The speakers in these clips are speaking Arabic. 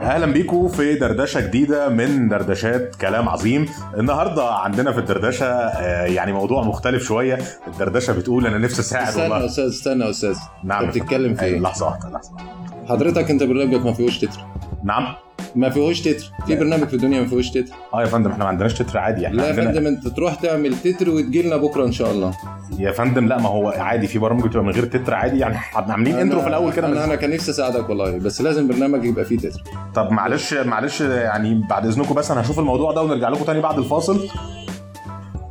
أهلا بيكم في دردشة جديدة من دردشات كلام عظيم. النهارده عندنا في الدردشة آه، يعني موضوع مختلف شوية. الدردشة بتقول أنا نفسي أساعد استنى يا والله. أستاذ استنى يا أستاذ. نعم أنت بتتكلم في أيوة، إيه؟ لحظة واحدة لحظة. حضرتك أنت برنامجك ما فيهوش تتر. نعم. ما فيهوش تتر. في برنامج في الدنيا ما فيهوش تتر. آه يا فندم إحنا ما عندناش تتر عادي إحنا لا يا عندنا فندم انت تروح تعمل تتر وتجي لنا بكرة إن شاء الله. يا فندم لا ما هو عادي في برامج بتبقى من غير تتر عادي يعني إحنا عاملين انترو في الأول كده أنا أنا كان نفسي أساعدك والله بس لازم برنامج يبقى فيه تتر. طب معلش معلش يعني بعد إذنكم بس أنا هشوف الموضوع ده ونرجع لكم تاني بعد الفاصل.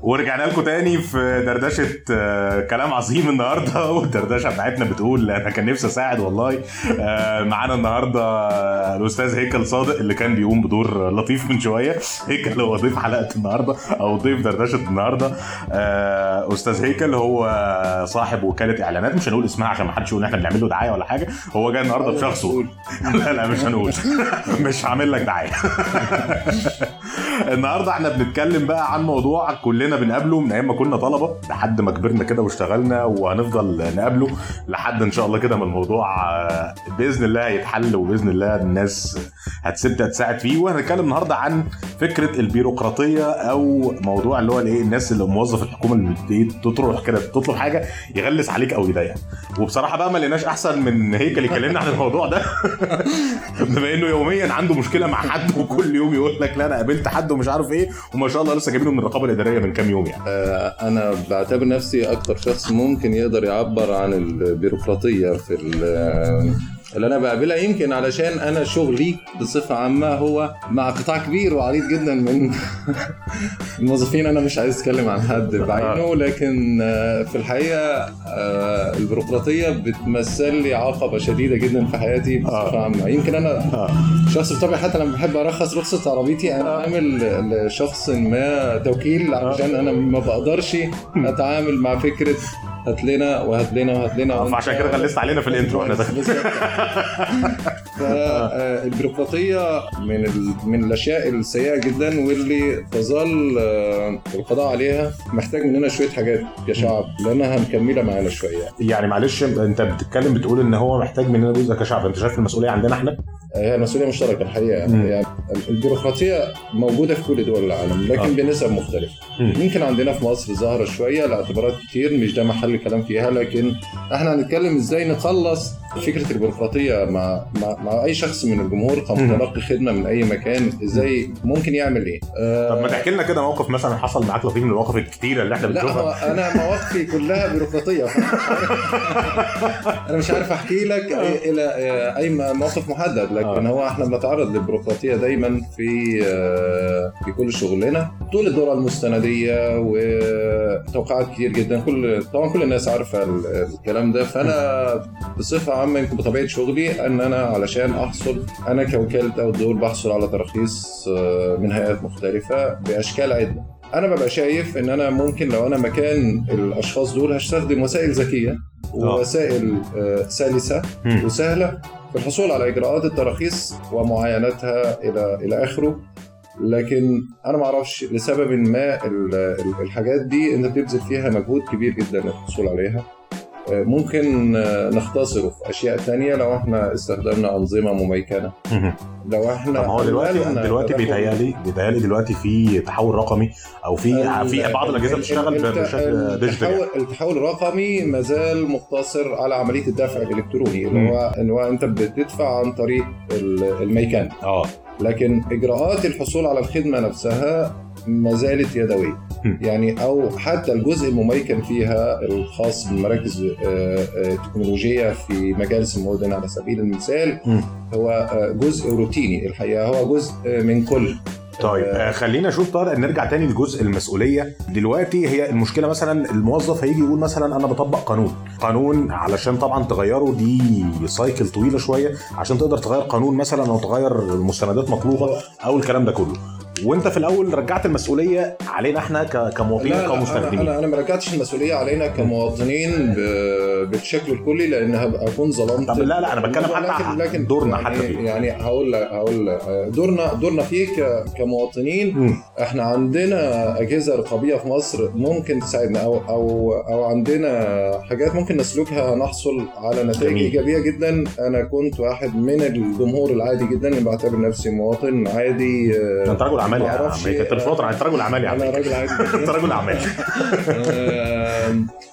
ورجعنا لكم تاني في دردشة آه، كلام عظيم النهارده. والدردشة بتاعتنا بتقول أنا كان نفسي أساعد والله. آه، معانا النهارده الأستاذ هيكل صادق اللي كان بيقوم بدور لطيف من شوية. هيكل هو ضيف حلقة النهارده أو ضيف دردشة النهارده. آه، أستاذ هيكل هو صاحب وكالة إعلانات. مش هنقول اسمها عشان ما حدش يقول إحنا بنعمل له دعاية ولا حاجة. هو جاي النهارده بشخصه. لا لا مش هنقول. مش هعمل لك دعاية. النهارده إحنا بنتكلم بقى عن موضوع كلنا بنقابله من أيام ما كنا طلبة لحد ما كبرنا كده واشتغلنا وهنفضل نقابله لحد إن شاء الله كده ما الموضوع آه، بإذن الله هيتحل وبإذن الله الناس هتبدا تساعد فيه. وهنتكلم النهارده عن فكرة البيروقراطية أو موضوع اللي هو الإيه الناس اللي موظف الحكومة اللي تروح كده تطلب حاجة يغلس عليك أو يضايقك. وبصراحة بقى ما لقيناش أحسن من هيكل يكلمنا عن الموضوع ده. بما إنه يوميا عنده مشكلة مع حد وكل يوم يقول لك لا أنا قابلت حد ومش عارف إيه وما شاء الله لسه جايبينه من الرقابة الإدارية من كام يوم يعني؟ آه، أنا بعتبر نفسي أكتر شخص ممكن يقدر يعبر عن البيروقراطية في اللي أنا بقابلها يمكن علشان أنا شغلي بصفة عامة هو مع قطاع كبير وعريض جدا من الموظفين. أنا مش عايز أتكلم عن حد بعينه لكن آه، في الحقيقة آه، البيروقراطية بتمثل لي عقبة شديدة جدا في حياتي بصفة عامة. يمكن أنا آه. شخص بطبعي حتى لما بحب أرخص رخصة عربيتي أنا عامل لشخص ما توكيل عشان اانا ما بقدرش أتعامل مع فكرة هات لنا وهات لنا وهات لنا. آه، فعشان كده غلست علينا في الانترو إحنا داخلين فالبيروقراطيه من ال... من الأشياء السيئة جدا واللي تظل آه، القضاء عليها محتاج مننا شوية حاجات كشعب لأنها مكملة معانا شوية. يعني معلش انت بتتكلم بتقول إن هو محتاج مننا جزء كشعب انت شايف المسؤولية عندنا إحنا؟ هي مسؤولية مشتركة الحقيقة. مم. يعني البيروقراطية موجودة في كل دول العالم لكن آه. بنسب مختلفة. يمكن عندنا في مصر ظاهرة شوية لاعتبارات كتير مش ده محل كلام فيها لكن إحنا هنتكلم إزاي نخلص فكرة البيروقراطية مع مع, مع أي شخص من الجمهور. كمتلقي خدمة من أي مكان إزاي ممكن يعمل إيه؟ آه، طب ما تحكي لنا كده موقف مثلا حصل معاك لطيف من المواقف الكتيرة اللي إحنا لا بنشوفها. أنا مواقفي كلها بيروقراطية. أنا مش عارف أحكي لك أي- إلى أي موقف محدد لكن آه. هو إحنا بنتعرض للبيروقراطية دايما في آه، في كل شغلنا. طول الدوره المستندية وتوقعات كتير جدا كل طبعا كل الناس عارفة ال- الكلام ده. فأنا بصفة عامة يمكن بطبيعه شغلي إن أنا علشان أحصل أنا كوكالة أو الدول بحصل على تراخيص آه، من هيئات مختلفة بأشكال عدة. أنا ببقى شايف إن أنا ممكن لو أنا مكان الأشخاص دول هستخدم وسائل ذكية ووسائل آه، سلسة. وسهلة في الحصول على إجراءات التراخيص ومعاينتها إلى إلى آخره. لكن أنا ما أعرفش لسبب ما ال- ال- الحاجات دي أنت بتبذل فيها مجهود كبير جدا للحصول عليها. آه، ممكن آه، نختصره في أشياء تانية لو إحنا استخدمنا أنظمة مميكنة. لو إحنا طب هو دلوقتي قللنا دلوقتي بيتهيألي بيتهيألي دلوقتي في تحول رقمي أو في في بعض الأجهزة ال- بتشتغل بشكل ديجيتال يعني. التحول التحول الرقمي ما زال مقتصر على عملية الدفع الإلكتروني اللي. هو إن هو أنت بتدفع عن طريق ال- الميكان آه لكن إجراءات الحصول على الخدمة نفسها ما زالت يدوية. يعني أو حتى الجزء المميكن فيها الخاص بالمراكز آه، آه، تكنولوجية في مجالس المدن على سبيل المثال. هو آه، جزء روتيني. الحقيقة هو جزء من كل. طيب آه، خلينا نشوف طارق نرجع تاني لجزء المسؤولية. دلوقتي هي المشكلة مثلا الموظف هيجي يقول مثلا أنا بطبق قانون. قانون علشان طبعا تغيره دي سايكل طويلة شوية عشان تقدر تغير قانون مثلا أو تغير مستندات مطلوبة أو الكلام ده كله. وانت في الأول رجعت المسؤولية علينا إحنا كمواطنين كمستخدمين أنا أنا ما رجعتش المسؤولية علينا كمواطنين بالشكل الكلي لأن هبقى اكون ظلمت طب لا لا أنا بتكلم حتى لكن لكن دورنا يعني حتى فيه. يعني هقول لك هقول لك دورنا دورنا فيه كمواطنين. مم. إحنا عندنا أجهزة رقابية في مصر ممكن تساعدنا أو أو أو عندنا حاجات ممكن نسلكها نحصل على نتائج جميل. إيجابية جدا. أنا كنت واحد من الجمهور العادي جدا اللي بعتبر نفسي مواطن عادي آه، انت رجل اعمال يا عم. معرفش- أنت رجل اعمال يا عم. أنا راجل عادي. أنت رجل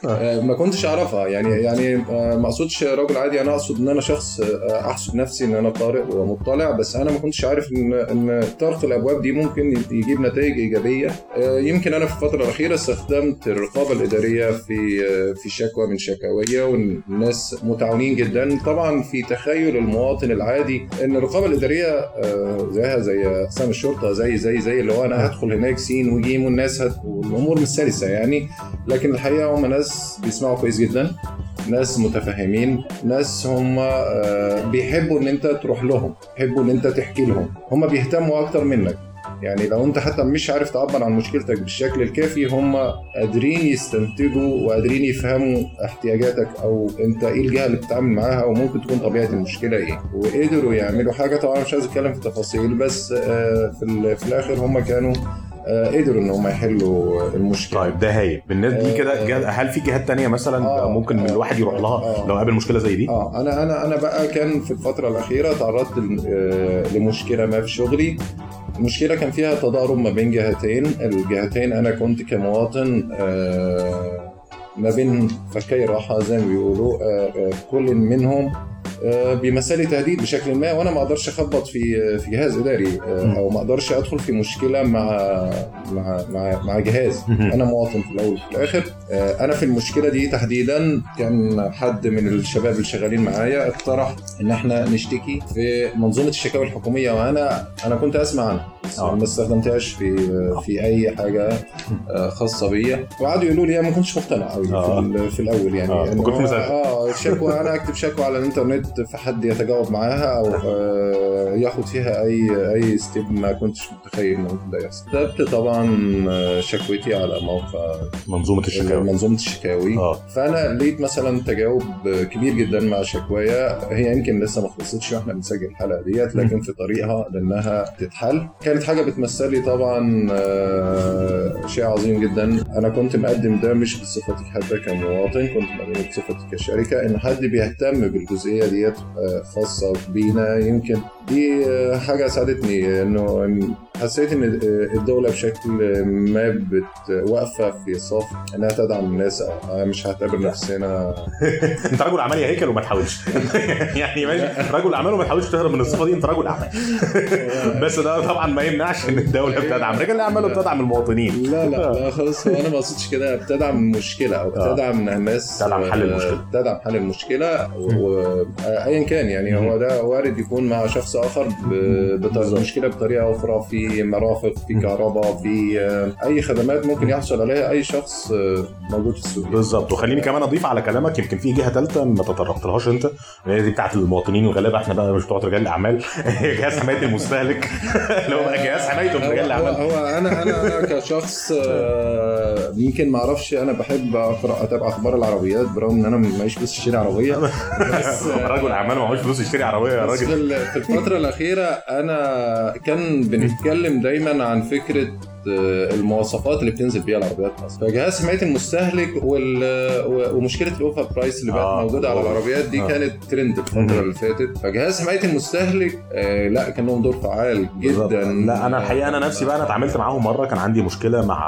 آه، ما كنتش أعرفها. يعني يعني ما أقصدش رجل عادي. أنا أقصد إن أنا شخص آه، احسب نفسي إن أنا قارئ ومطلع. بس أنا ما كنتش عارف إن إن طرق الأبواب دي ممكن يجيب نتائج إيجابية. آه، يمكن أنا في الفترة الأخيرة استخدمت الرقابة الإدارية في آه، في شكوى من شكاوية والناس متعاونين جدا. طبعا في تخيل المواطن العادي إن الرقابة الإدارية زيها زي اقسام الشرطة زي زي زي اللي هو أنا هدخل هناك سين وجيم والناس هت... والأمور مش سلسة يعني. لكن الحقيقة هم ناس بيسمعوا كويس جدا. ناس متفهمين ناس هم آه، بيحبوا إن أنت تروح لهم بيحبوا إن أنت تحكي لهم. هم بيهتموا أكتر منك. يعني لو انت حتى مش عارف تعبر عن مشكلتك بالشكل الكافي هم قادرين يستنتجوا وقادرين يفهموا احتياجاتك أو انت إيه الجهة اللي بتتعامل معاها أو ممكن تكون طبيعة المشكلة إيه. وقدروا يعملوا حاجة طبعا مش عايز أتكلم في تفاصيل بس آه، في, في الآخر هم كانوا قدروا إن هم يحلوا المشكلة. طيب ده هايل. بالنسبة دي كده آه، هل في جهات تانية مثلا آه، ممكن آه، الواحد يروح لها آه. لو قابل مشكلة زي دي؟ آه أنا أنا أنا بقى كان في الفترة الأخيرة تعرضت آه، لمشكلة ما في شغلي. المشكلة كان فيها تضارب ما بين جهتين. الجهتين أنا كنت كمواطن آه، ما بين فكي راحة زي ما بيقولوا آه، آه، كل منهم آه، لي تهديد بشكل ما وأنا ما أقدرش أخبط في في جهاز إداري آه،. أو ما أقدرش أدخل في مشكلة مع مع مع, مع جهاز. أنا مواطن في الأول وفي الآخر آه، أنا في المشكلة دي تحديدا كان حد من الشباب اللي شغالين معايا اقترح إن إحنا نشتكي في منظومة الشكاوى الحكومية وأنا أنا كنت أسمع عنها آه. ما استخدمتهاش في في أي حاجة آه، خاصة بيا. وقعدوا يقولوا لي أنا ما كنتش مقتنع قوي آه. في, ال- في الأول يعني. آه، إن كنت مصدق. آه شكوى أنا أكتب شكوى على الإنترنت فحد يتجاوب معاها أو آه، ياخد فيها أي أي ستيب ما كنتش متخيل إنه ممكن ده يحصل. كتبت طبعا آه، شكوتي على موقع منظومة الشكاوى منظومة الشكاوي. آه. فأنا لقيت مثلا تجاوب كبير جدا مع شكوايا هي يمكن لسه ما خلصتش وإحنا بنسجل الحلقة ديت لكن في طريقها لأنها تتحل. كانت حاجة بتمثل لي طبعا آه، شيء عظيم جدا. أنا كنت مقدم ده مش بصفتي حتى كمواطن كنت مقدم بصفتي كشركة. إن حد بيهتم بالجزئية ديت آه، خاصة بينا يمكن دي آه، حاجة ساعدتني إنه حسيت إن الدولة بشكل ما بت- واقفة في صف إنها تدعم الناس مش هعتبر نفسنا أنت رجل أعمال يا هيكل وما تحاولش. يعني ماشي. رجل أعمال وما تحاولش تهرب من الصفة دي أنت رجل أعمال. بس ده طبعا ما يمنعش إن الدولة بتدعم. رجال الاعمال وبتدعم المواطنين. لا لا لا خلاص أنا ما أقصدش كده. بتدعم المشكلة أو آه. بتدعم الناس تدعم حل المشكلة. آه، تدعم حل المشكلة وايا كان يعني. هو ده وارد يكون مع شخص آخر ب- بط- بالظبط. مشكله بطريقة أخرى في مرافق في. كهرباء في آه، أي خدمات ممكن يحصل عليها أي شخص آه، موجود في السوق. بالظبط. وخليني كمان أضيف على كلامك يمكن في جهة ثالثه ما تطرقتلهاش أنت هي دي بتاعت المواطنين وغالبا إحنا بقى مش بتوع رجال الأعمال. جهاز حماية المستهلك. اللي هو بقى جهاز حماية رجال الأعمال. هو أنا أنا أنا كشخص آه، يمكن ما أعرفش أنا بحب أقرأ أتابع أخبار العربيات برغم إن أنا معيش فلوس اشتري عربية. بس رجل أعمال معهوش فلوس يشتري عربية يا في راجل. في الفترة الأخيرة أنا كان بنتكلم دايما عن فكرة آه، المواصفات اللي بتنزل بيها العربيات في مصر فجهاز حماية المستهلك وال... و- ومشكلة الأوفر برايس اللي بقت آه. موجودة على العربيات دي آه. كانت ترند الفترة اللي فاتت فجهاز حماية المستهلك آه، لا كان لهم دور فعال. جدا لا أنا الحقيقة أنا نفسي بقى أنا اتعاملت معاهم مرة كان عندي مشكلة مع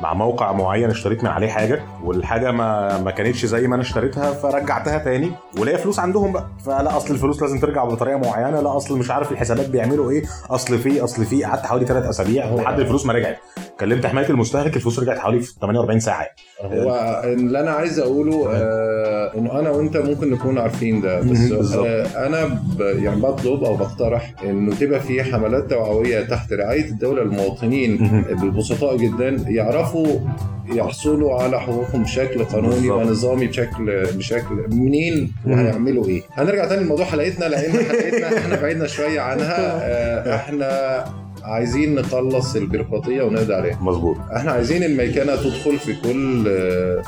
مع موقع معين اشتريت من عليه حاجة والحاجة ما ما كانتش زي ما أنا اشتريتها فرجعتها تاني وليا فلوس عندهم بقى فلا أصل الفلوس لازم ترجع بطريقة معينة لا أصل مش عارف الحسابات بيعملوا إيه أصل في أصل في قعدت حوالي ثلاث أسابيع لحد الفلوس ما رجعت. كلمت حماية المستهلك الفلوس رجعت حوالي في 48 ساعة هو اللي أنا عايز أقوله آه إنه أنا وأنت ممكن نكون عارفين ده. بس. آه أنا ب يعني بطلب أو بقترح إنه تبقى في حملات توعوية تحت رعاية الدولة. المواطنين. البسطاء جدا يعرفوا يحصلوا على حقوقهم بشكل قانوني. ونظامي بشكل بشكل منين وهيعملوا إيه. هنرجع تاني لموضوع حلقتنا لأن حلقتنا إحنا بعيدنا شوية عنها. آه، إحنا عايزين نخلص البيروقراطية ونقضي عليها. مظبوط. إحنا عايزين الميكنه تدخل في كل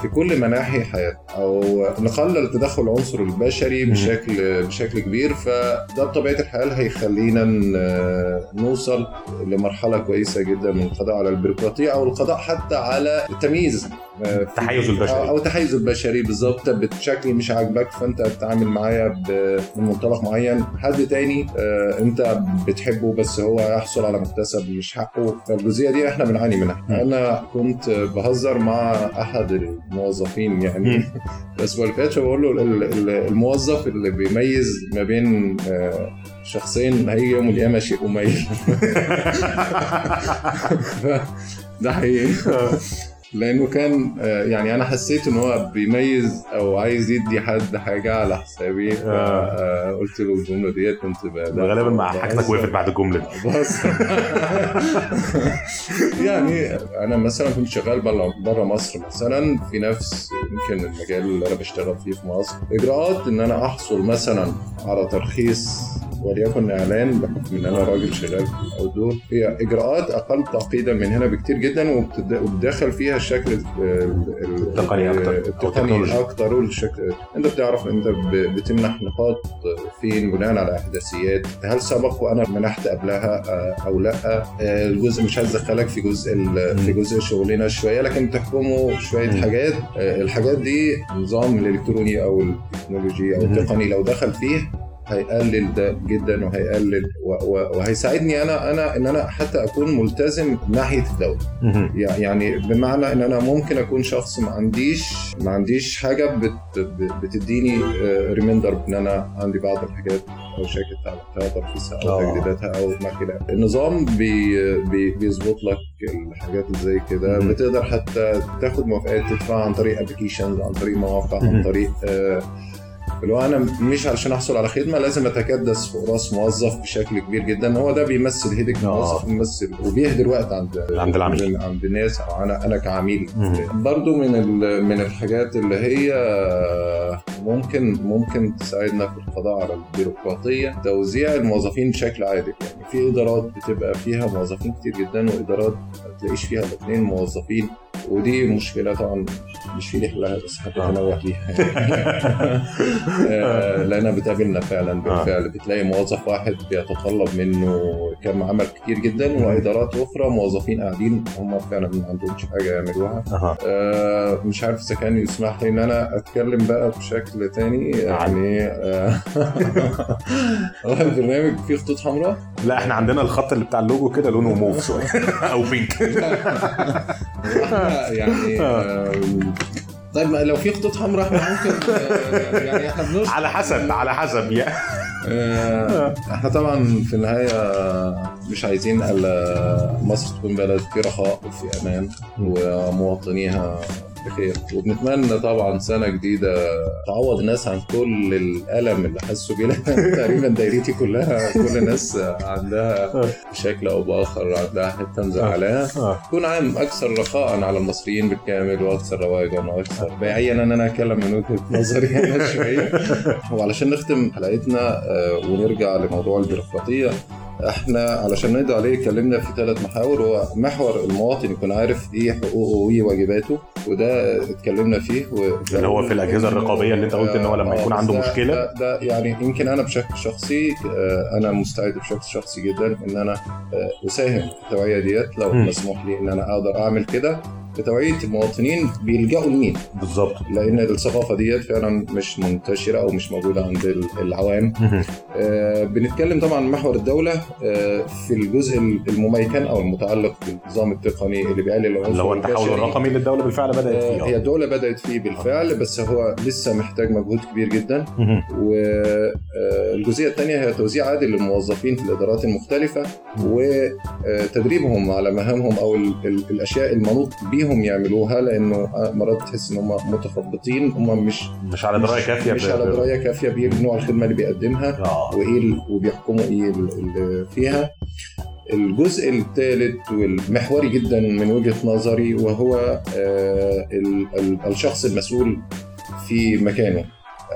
في كل مناحي حياتنا أو نقلل التدخل العنصر البشري. بشكل بشكل كبير فده بطبيعة الحال هيخلينا نوصل لمرحلة كويسة جدا من القضاء على البيروقراطية أو القضاء حتى على التمييز. التحيز البشري. أو التحيز البشري بالظبط بشكل مش عاجبك فأنت بتتعامل معايا ب- من منطلق معين. حد تاني آه، أنت بتحبه بس هو يحصل على مكتسب مش حقه. فالجزئية دي إحنا بنعاني منها. أنا كنت بهزر مع أحد الموظفين يعني. الأسبوع اللي فات بقول له ال- ال- الموظف اللي بيميز ما بين آه، شخصين هيجي يوم القيامة شيء قميل ده حقيقي. لأنه كان آه، يعني أنا حسيت إن هو بيميز أو عايز يدي حد حاجة على حسابي آه. فقلت له الجمله ديت كنت غالبا مع حاجتك. وقفت بعد الجمله دي بص يعني أنا مثلا كنت شغال بره مصر مثلا في نفس يمكن المجال اللي أنا بشتغل فيه في مصر إجراءات إن أنا احصل مثلا على ترخيص وليكن إعلان بحكم إن أنا راجل شغال في الاوتدور هي إجراءات أقل تعقيدا من هنا بكتير جدا وبتد- وبتدخل فيها الشكل ال- ال- التقني أكتر، أو التقني. أكتر والشكل أنت بتعرف أنت بتمنح نقاط فين بناء على أحداثيات هل سبق وأنا منحت قبلها آه، أو لأ آه، الجزء مش عايز أدخلك في جزء في جزء شغلنا شوية لكن تحكموا شوية. حاجات آه، الحاجات دي النظام الإلكتروني أو التكنولوجي أو. التقني لو دخل فيه هيقلل ده جدا وهيقلل وهيساعدني أنا أنا إن أنا حتى أكون ملتزم ناحية الدولة يعني بمعنى إن أنا ممكن أكون شخص ما عنديش ما عنديش حاجة بت بتديني reminder إن أنا عندي بعض الحاجات أو شركة تعاملاتها ترخيصها أو آه. تجديداتها أو ما خلاف النظام بي بي بيظبط لك الحاجات اللي زي كده. بتقدر حتى تاخد موافقات تدفع عن طريق applications عن طريق مواقع. عن طريق آه، اللي هو أنا مش علشان أحصل على خدمة لازم أتكدس فوق رأس موظف بشكل كبير جدا هو ده بيمثل هيدك آه. موظف بيمثل وبيهدر وقت عند عند العميل. عند الناس أو أنا أنا كعميل. برضو من من الحاجات اللي هي ممكن ممكن تساعدنا في القضاء على البيروقراطية توزيع الموظفين بشكل عادل يعني في إدارات بتبقى فيها موظفين كتير جدا وإدارات ما تلاقيش فيها الاثنين موظفين ودي مشكلة طبعا مش في لي حلها بس حبيت آه. انوه ليها آه، لأنها بتقابلنا فعلا بالفعل. بتلاقي موظف واحد بيتطلب منه كم عمل كتير جدا وإدارات أخرى موظفين قاعدين هم فعلا ما عندهمش حاجة يعملوها. آه، مش عارف إذا كان يسمح لي إن أنا أتكلم بقى بشكل تاني يعني هو البرنامج فيه خطوط حمراء. لا إحنا عندنا الخط اللي بتاع اللوجو كده لونه موف شوية. أو بينك يعني طيب ما لو في خطوط حمراء إحنا ممكن آه، يعني إحنا على حسب على حسب يا. آه، إحنا طبعا في النهاية مش عايزين الا مصر تكون بلد في رخاء وفي أمان ومواطنيها بخير. وبنتمنى طبعا سنة جديدة تعوض الناس عن كل الألم اللي حسوا بيه. تقريبا دايرتي كلها كل الناس عندها بشكل أو بآخر عندها حتة مزعلاها آه. يكون عام أكثر رخاء على المصريين بالكامل وأكثر رواجا وأكثر بعيا إن أنا أتكلم من وجهة نظري أنا شوية. وعلشان نختم حلقتنا آه، ونرجع لموضوع البيروقراطية إحنا علشان نقضي عليه اتكلمنا في ثلاث محاور هو محور المواطن يكون عارف إيه حقوقه وايه واجباته وده اتكلمنا فيه. اللي هو في الأجهزة الرقابية اللي أنت قلت إن هو لما يكون آه، عنده ده- مشكلة. ده, ده يعني يمكن أنا بشكل شخصي آه، أنا مستعد بشكل شخصي جدا إن أنا آه، أساهم في التوعية ديت لو. مسموح لي إن أنا أقدر أعمل كده لتوعيه المواطنين بيلجأوا لمين؟ بالظبط لأن الثقافة ديت فعلا مش منتشرة أو مش موجودة عند ال- العوام. آه، بنتكلم طبعا عن محور الدولة آه، في الجزء المميكن أو المتعلق بالنظام التقني اللي بيقلل العنصر اللي هو التحول. الرقمي اللي الدولة بالفعل بدأت آه، فيه هي آه. الدولة بدأت فيه بالفعل بس هو لسه محتاج مجهود كبير جدا. والجزئيه الثانية هي توزيع عادل للموظفين في الإدارات المختلفة وتدريبهم على مهامهم أو ال- ال- الأشياء المنوط بيهم يعملوها لأنه مرات تحس ان هم متخبطين هم مش مش على دراية كافية مش على دراية كافية بنوع الخدمة اللي بيقدمها آه. وإيه وبيحكموا إيه ال- اللي فيها. الجزء الثالث والمحوري جدا من وجهة نظري وهو آه، ال- ال- الشخص المسؤول في مكانه.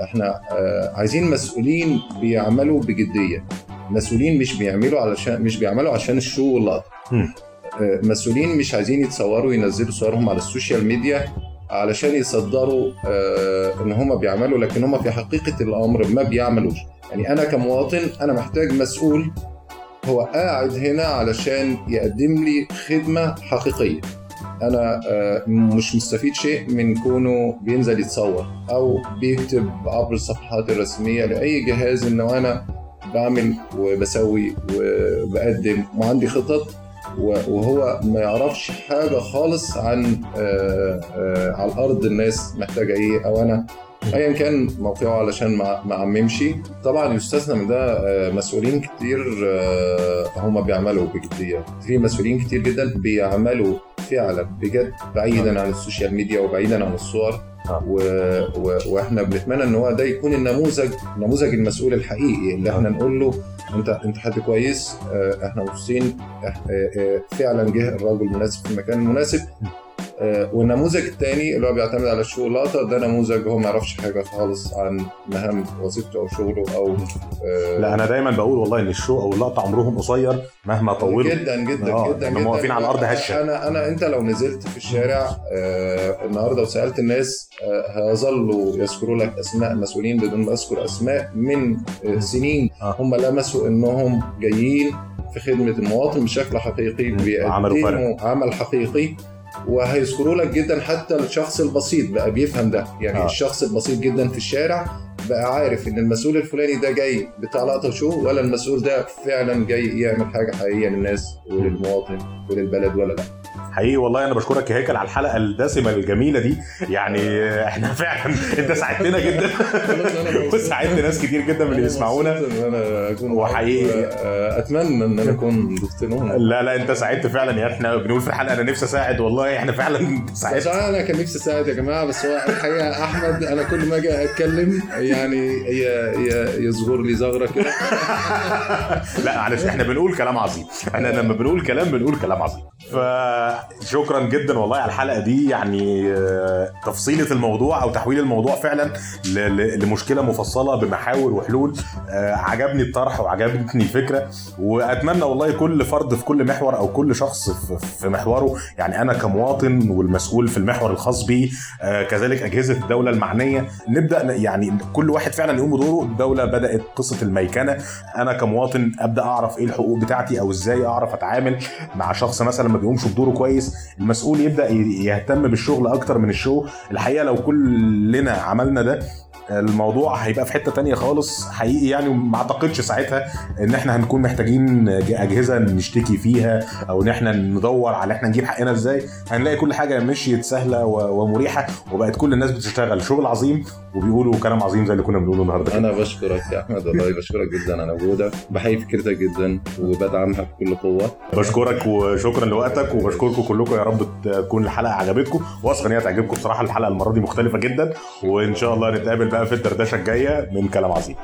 إحنا آه، عايزين مسؤولين بيعملوا بجدية. مسؤولين مش بيعملوا علشان مش بيعملوا عشان ال show واللقطة. مسؤولين مش عايزين يتصوروا ينزلوا صورهم على ال social media علشان يصدروا آه، إن هم بيعملوا لكن هم في حقيقة الأمر ما بيعملوش. يعني أنا كمواطن أنا محتاج مسؤول هو قاعد هنا علشان يقدم لي خدمة حقيقية. أنا آه، مش مستفيد شيء من كونه بينزل يتصور أو بيكتب عبر الصفحات الرسمية لأي جهاز إنه أنا بعمل وبسوي وبقدم وعندي خطط. وهو ما يعرفش حاجة خالص عن آه، آه، على الأرض الناس محتاجة إيه أو أنا. ايا كان موقعه علشان ما اعممش طبعا يستثنى من ده آه، مسؤولين كتير هم بيعملوا بجدية. في مسؤولين كتير جدا بيعملوا فعلا بجد بعيدا عن السوشيال ميديا وبعيدا عن الصور. آه. و... و... وإحنا بنتمنى إن هو ده يكون النموذج نموذج المسؤول الحقيقي اللي إحنا نقول له انت انت حد كويس آه، إحنا مبسوطين آه، آه، فعلا جه الراجل المناسب في المكان المناسب. والنموذج الثاني اللي هو بيعتمد على الشغلاطه ده نموذج هو ما يعرفش حاجة خالص عن مهام وظيفته أو شغله أو آه، لا أنا دايما بقول والله إن الشو أو اللقطة عمرهم قصير مهما طولوا جدا جدا آه، جدا هم جدا واقفين على الأرض هشة. أنا أنا أنت لو نزلت في الشارع آه النهارده وسألت الناس آه هيظلوا يذكروا لك أسماء مسؤولين بدون ما أذكر أسماء من آه سنين آه. هم لمسوا إنهم جايين في خدمة المواطن بشكل حقيقي. بيقدموا عمل حقيقي وهيذكروا لك جدا حتى الشخص البسيط بقى بيفهم ده يعني آه. الشخص البسيط جدا في الشارع بقى عارف إن المسؤول الفلاني ده جاي بتاع لقطة شو ولا المسؤول ده فعلا جاي يعمل حاجة حقيقية للناس وللمواطن وللبلد ولا لا حقيقي والله أنا بشكرك يا هيكل على الحلقة الدسمة الجميلة دي. يعني إحنا فعلا أنت ساعدتنا جدا. وساعدت ناس كتير جدا من اللي بيسمعونا وحقيقي- أتمنى إن أنا أكون ضفت لهم. لا لا أنت ساعدت فعلا يعني إحنا بنقول في الحلقة أنا نفسي أساعد. والله إحنا فعلا ساعدت. أنا كان نفسي أساعد يا جماعة بس هو الحقيقة أحمد أنا كل ما أجي أتكلم يعني ي- ي- يصغر لي زغره كده. لا معلش إحنا بنقول كلام عظيم. إحنا لما بنقول كلام بنقول كلام عظيم. فشكرا جدا والله على الحلقة دي. يعني آه، تفصيلة الموضوع أو تحويل الموضوع فعلا لمشكلة مفصلة بمحاور وحلول. آه، عجبني الطرح وعجبتني الفكرة. وأتمنى والله كل فرد في كل محور أو كل شخص في- محوره. يعني أنا كمواطن والمسؤول في المحور الخاص بي آه، كذلك أجهزة الدولة المعنية نبدأ يعني كل واحد فعلا يقوم بدوره. الدولة بدأت قصة الميكنة. أنا كمواطن أبدأ أعرف إيه الحقوق بتاعتي أو إزاي أعرف أتعامل مع شخص مثلا ما بيقومش بدوره كويس المسؤول يبدأ يهتم بالشغل أكتر من الشو. الحقيقة لو كلنا عملنا ده الموضوع هيبقى في حتة تانية خالص. حقيقي يعني ما اعتقدش ساعتها ان إحنا هنكون محتاجين اجهزة نشتكي فيها أو ان إحنا ندور على إحنا نجيب حقنا إزاي. هنلاقي كل حاجة مشيت سهلة ومريحة وبقت كل الناس بتشتغل. شغل عظيم وبيقولوا كلام عظيم زي اللي كنا بنقوله النهارده. أنا بشكرك يا أحمد والله بشكرك جدا. على وجودك بحيي فكرتك جدا وبدعمها بكل قوة. بشكرك وشكرا لوقتك وبشكركم كلكم يا رب تكون الحلقة عجبتكم. واثق إن هي تعجبكم. بصراحة الحلقة المرة دي مختلفة جدا. وإن شاء الله نتقابل بقى في الدردشة الجاية من كلام عظيم.